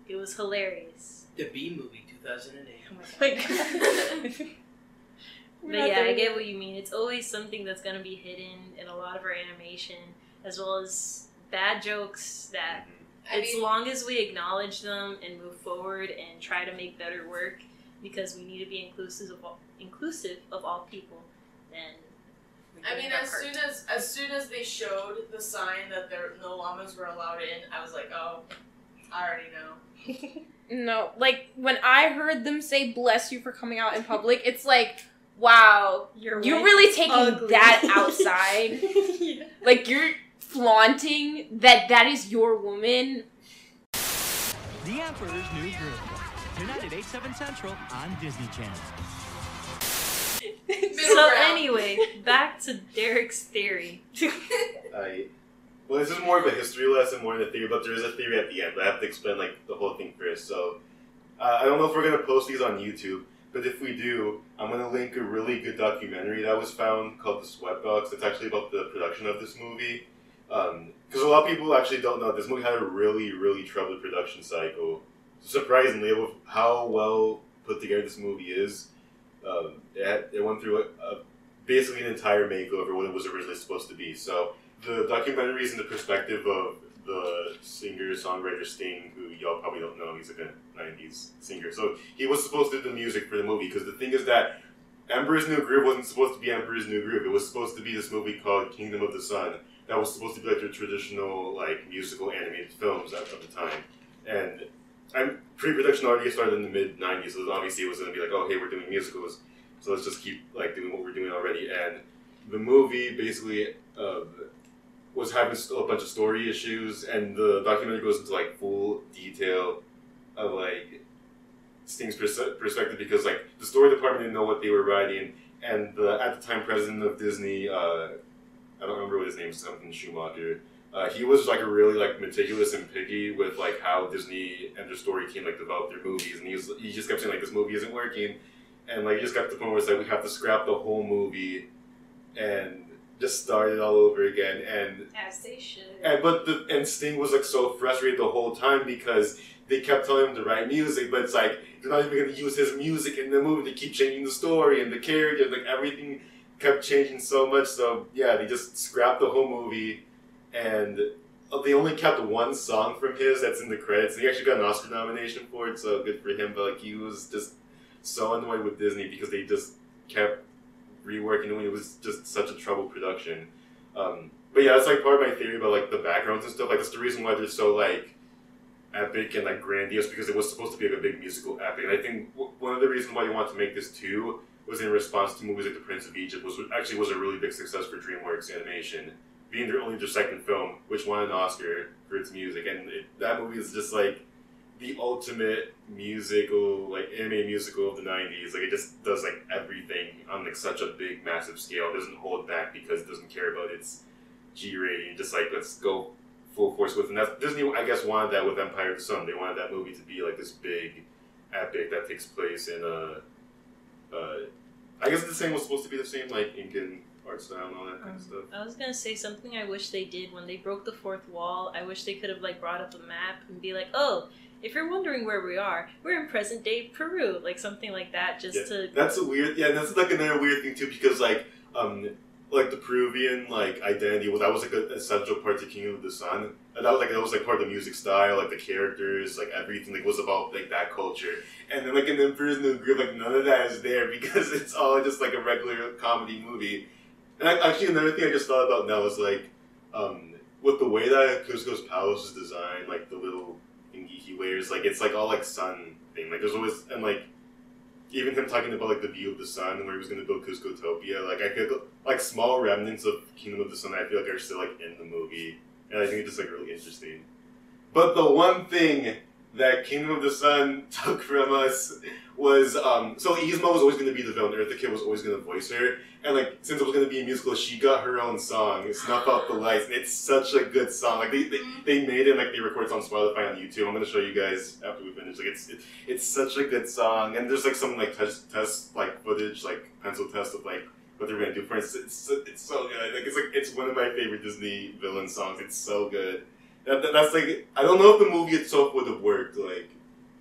it was hilarious. The B movie, 2008. Oh my god. But yeah, I get what you mean. It's always something that's gonna be hidden in a lot of our animation, as well as bad jokes that mm-hmm. I as mean, long as we acknowledge them and move forward and try to make better work because we need to be inclusive of all, inclusive of all people then we I mean, as part. soon as as soon as they showed the sign that there no llamas were allowed in, I was like, oh, I already know. No, like when I heard them say "bless you for coming out in public," it's like, Wow, Your you're really taking ugly. that outside. Yeah. like you're flaunting that that is your woman. The Emperor's New Groove. Tonight at 8, 7 Central on Disney Channel. So ground. anyway, back to Derek's theory. I well, this is more of a history lesson more than a theory, but there is a theory at the end. But I have to explain like the whole thing first. So uh, I don't know if we're gonna post these on YouTube, but if we do, I'm gonna link a really good documentary that was found called The Sweatbox. It's actually about the production of this movie. Because a lot of people actually don't know this movie had a really, really troubled production cycle. Surprisingly, with how well put together this movie is, um, it, had, it went through a, a, basically an entire makeover what it was originally supposed to be. So the documentary is in the perspective of the singer songwriter Sting, who y'all probably don't know. He's like a '90s singer. So he was supposed to do the music for the movie. Because the thing is that Emperor's New Groove wasn't supposed to be Emperor's New Groove. It was supposed to be this movie called Kingdom of the Sun. That was supposed to be like your traditional like musical animated films at, at the time. And I'm pre-production already started in the mid '90s, so obviously it was going to be like, oh hey, we're doing musicals, so let's just keep like doing what we're doing already. And the movie basically uh, was having a bunch of story issues, and the documentary goes into like full detail of like Sting's pers- perspective because like the story department didn't know what they were writing, and the at the time president of Disney, uh, I don't remember what his name is, something Schumacher. Uh, he was like really like meticulous and picky with like how Disney and their story team like developed their movies, and he was he just kept saying like this movie isn't working, and like he just got to the point where it's like we have to scrap the whole movie, and just start it all over again, and As they should. and but the and Sting was like so frustrated the whole time because they kept telling him to write music, but it's like they're not even going to use his music in the movie. They keep changing the story and the characters, like everything kept changing so much. So yeah, they just scrapped the whole movie, and they only kept one song from his that's in the credits. And he actually got an Oscar nomination for it, so good for him. But like he was just so annoyed with Disney because they just kept reworking it. It was just such a troubled production. Um, but yeah, that's like part of my theory about like the backgrounds and stuff. Like that's the reason why they're so like epic and like grandiose because it was supposed to be like a big musical epic. And I think w- one of the reasons why you want to make this too was in response to movies like The Prince of Egypt, was actually was a really big success for DreamWorks Animation, being their only their second film, which won an Oscar for its music. And it, that movie is just like the ultimate musical, like anime musical of the '90s. Like it just does like everything on like such a big, massive scale. It doesn't hold back because it doesn't care about its G rating. Just like let's go full force with. And that's Disney, I guess, wanted that with Empire of the Sun. They wanted that movie to be like this big epic that takes place in a. Uh, I guess the same was supposed to be the same like Incan art style and all that kind of stuff. I was gonna say something I wish they did when they broke the fourth wall. I wish they could have like brought up a map and be like, "Oh, if you're wondering where we are, we're in present day Peru," like something like that, just Yeah, to. That's a weird. Yeah, that's like another weird thing too, because like, um, like the Peruvian like identity. Well, that was like a essential part to Kingdom of the Sun, and that was like that was like part of the music style, like the characters, like everything. Like was about like that culture. And then like in the Emperor's New Groove, like none of that is there because it's all just like a regular comedy movie. And I, actually, another thing I just thought about now is like, um, with the way that Kuzco's palace is designed, like the little thingy he wears, like it's like all like sun thing. Like there's always and like even him talking about like the view of the sun and where he was going to build Kuzcotopia, like I feel like small remnants of Kingdom of the Sun. I feel like are still like in the movie, and I think it's just like really interesting. But the one thing that Kingdom of the Sun took from us was um, so Yzma was always going to be the villain. Eartha Kitt was always going to voice her, and like since it was going to be a musical, she got her own song, "Snuff Out the Lights," and it's such a good song. Like they, they, they made it like they recorded it on Spotify on YouTube. I'm going to show you guys after we finish. Like it's it, it's such a good song, and there's like some like test test like footage, like pencil test of like what they're going to do. For instance, it's it's so good. Like it's like it's one of my favorite Disney villain songs. It's so good. That, that, that's like I don't know if the movie itself would have worked like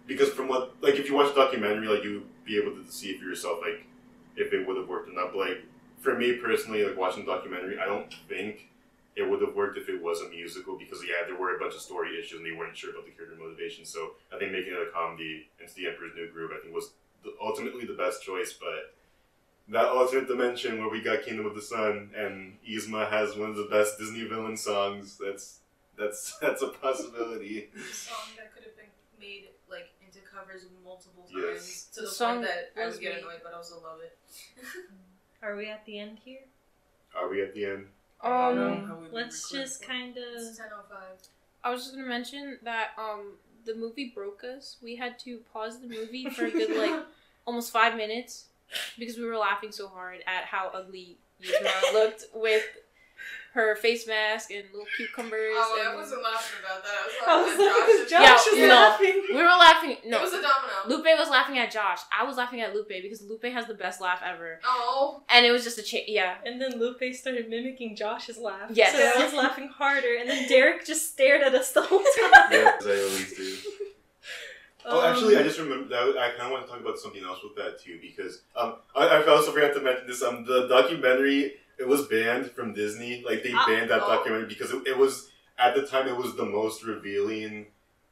because from what like if you watch documentary like you'd be able to see for yourself like if it would have worked or not. But like for me personally, like watching documentary, I don't think it would have worked if it was a musical because yeah, there were a bunch of story issues and they weren't sure about the character motivation. So I think making it a comedy into the Emperor's New Groove I think was the, ultimately the best choice. But that alternate dimension where we got Kingdom of the Sun and Yzma has one of the best Disney villain songs. That's that's that's a possibility. song that could have been made like into covers multiple times Yes. to The the, song point that I would get Leslie. annoyed, but I also love it. Are we at the end here? Are we at the end? Um, Let's just kind of. It's ten oh five. I was just gonna mention that um the movie broke us. We had to pause the movie for a good like almost five minutes because we were laughing so hard at how ugly Yzma looked with her face mask and little cucumbers. Oh, and... I wasn't laughing about that. I was I was at laughing Josh. at Yeah, was no. laughing. We were laughing. No, It was a domino. Lupe was laughing at Josh. I was laughing at Lupe because Lupe has the best laugh ever, Oh. and it was just a cha- yeah. And then Lupe started mimicking Josh's laugh. Yes. So I was laughing harder, and then Derek just stared at us the whole time. Yes, I always do. Oh, actually, I Um, just remember that I kind of want to talk about something else with that too because um, I, I also forgot to mention this. Um, the documentary it was banned from Disney. Like they Ah, banned that oh. documentary because it, it was at the time it was the most revealing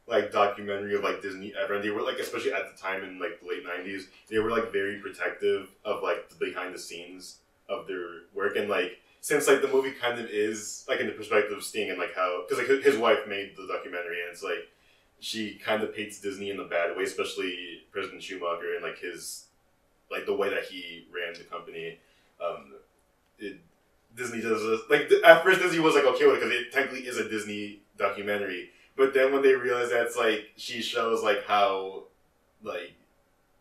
like documentary of like Disney ever, and they were like especially at the time in like the late nineties, they were like very protective of like the behind the scenes of their work and like since like the movie kind of is like in the perspective of Sting and like how because like his wife made the documentary and it's like she kind of paints Disney in a bad way, especially President Schumacher and like his like the way that he ran the company. Um, it, Disney does this, like at first Disney was like okay with it because it technically is a Disney documentary, but then when they realized that it's like she shows like how like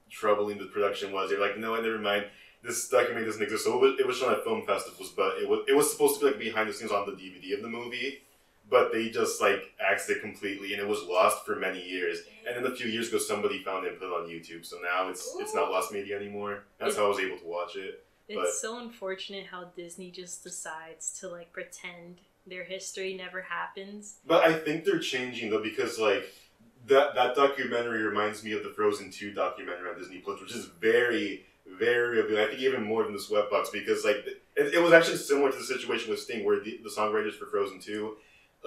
troubling the production was, they're like no, never mind. This documentary doesn't exist. So it was, it was shown at film festivals, but it was it was supposed to be like behind the scenes on the DVD of the movie. But they just like axed it completely and it was lost for many years. And then a few years ago somebody found it and put it on youtube. So now it's it's not lost media anymore. That's how i was able to watch it It's but so unfortunate how Disney just decides to like pretend their history never happens. but i think they're changing though because like that that documentary reminds me of the frozen 2 documentary on disney plus which is very very i think even more than the sweatbox because like it, it was actually similar to the situation with sting where the, the songwriters for frozen 2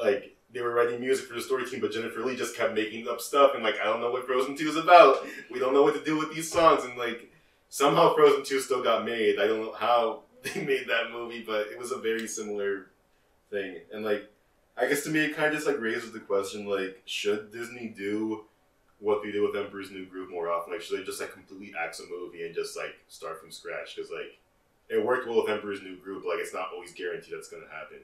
like they were writing music for the story team, but Jennifer Lee just kept making up stuff and like I don't know what Frozen Two is about. We don't know what to do with these songs, and like somehow Frozen Two still got made. I don't know how they made that movie, but it was a very similar thing. And like I guess to me, it kind of just like raises the question: like, should Disney do what they did with Emperor's New Groove more often? Like, should they just like completely axe a movie and just like start from scratch? Because like it worked well with Emperor's New Groove, like it's not always guaranteed that's gonna happen.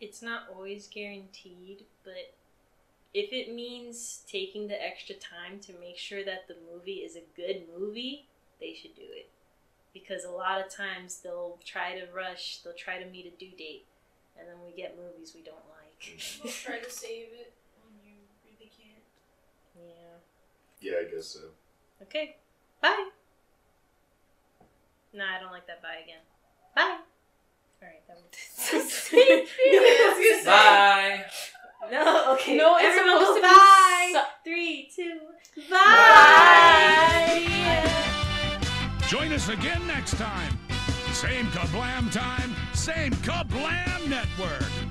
It's not always guaranteed, but if it means taking the extra time to make sure that the movie is a good movie, they should do it. Because a lot of times they'll try to rush, they'll try to meet a due date, and then we get movies we don't like. We'll try to save it when you really can't. yeah. Yeah, I guess so. Okay. Bye. Nah, I don't like that bye again. Bye. Alright, that was Bye. No, okay. No, it's Everyone supposed go to be bye. su- Three, two, Bye. Join us again next time. Same Kablam time, same Kablam network.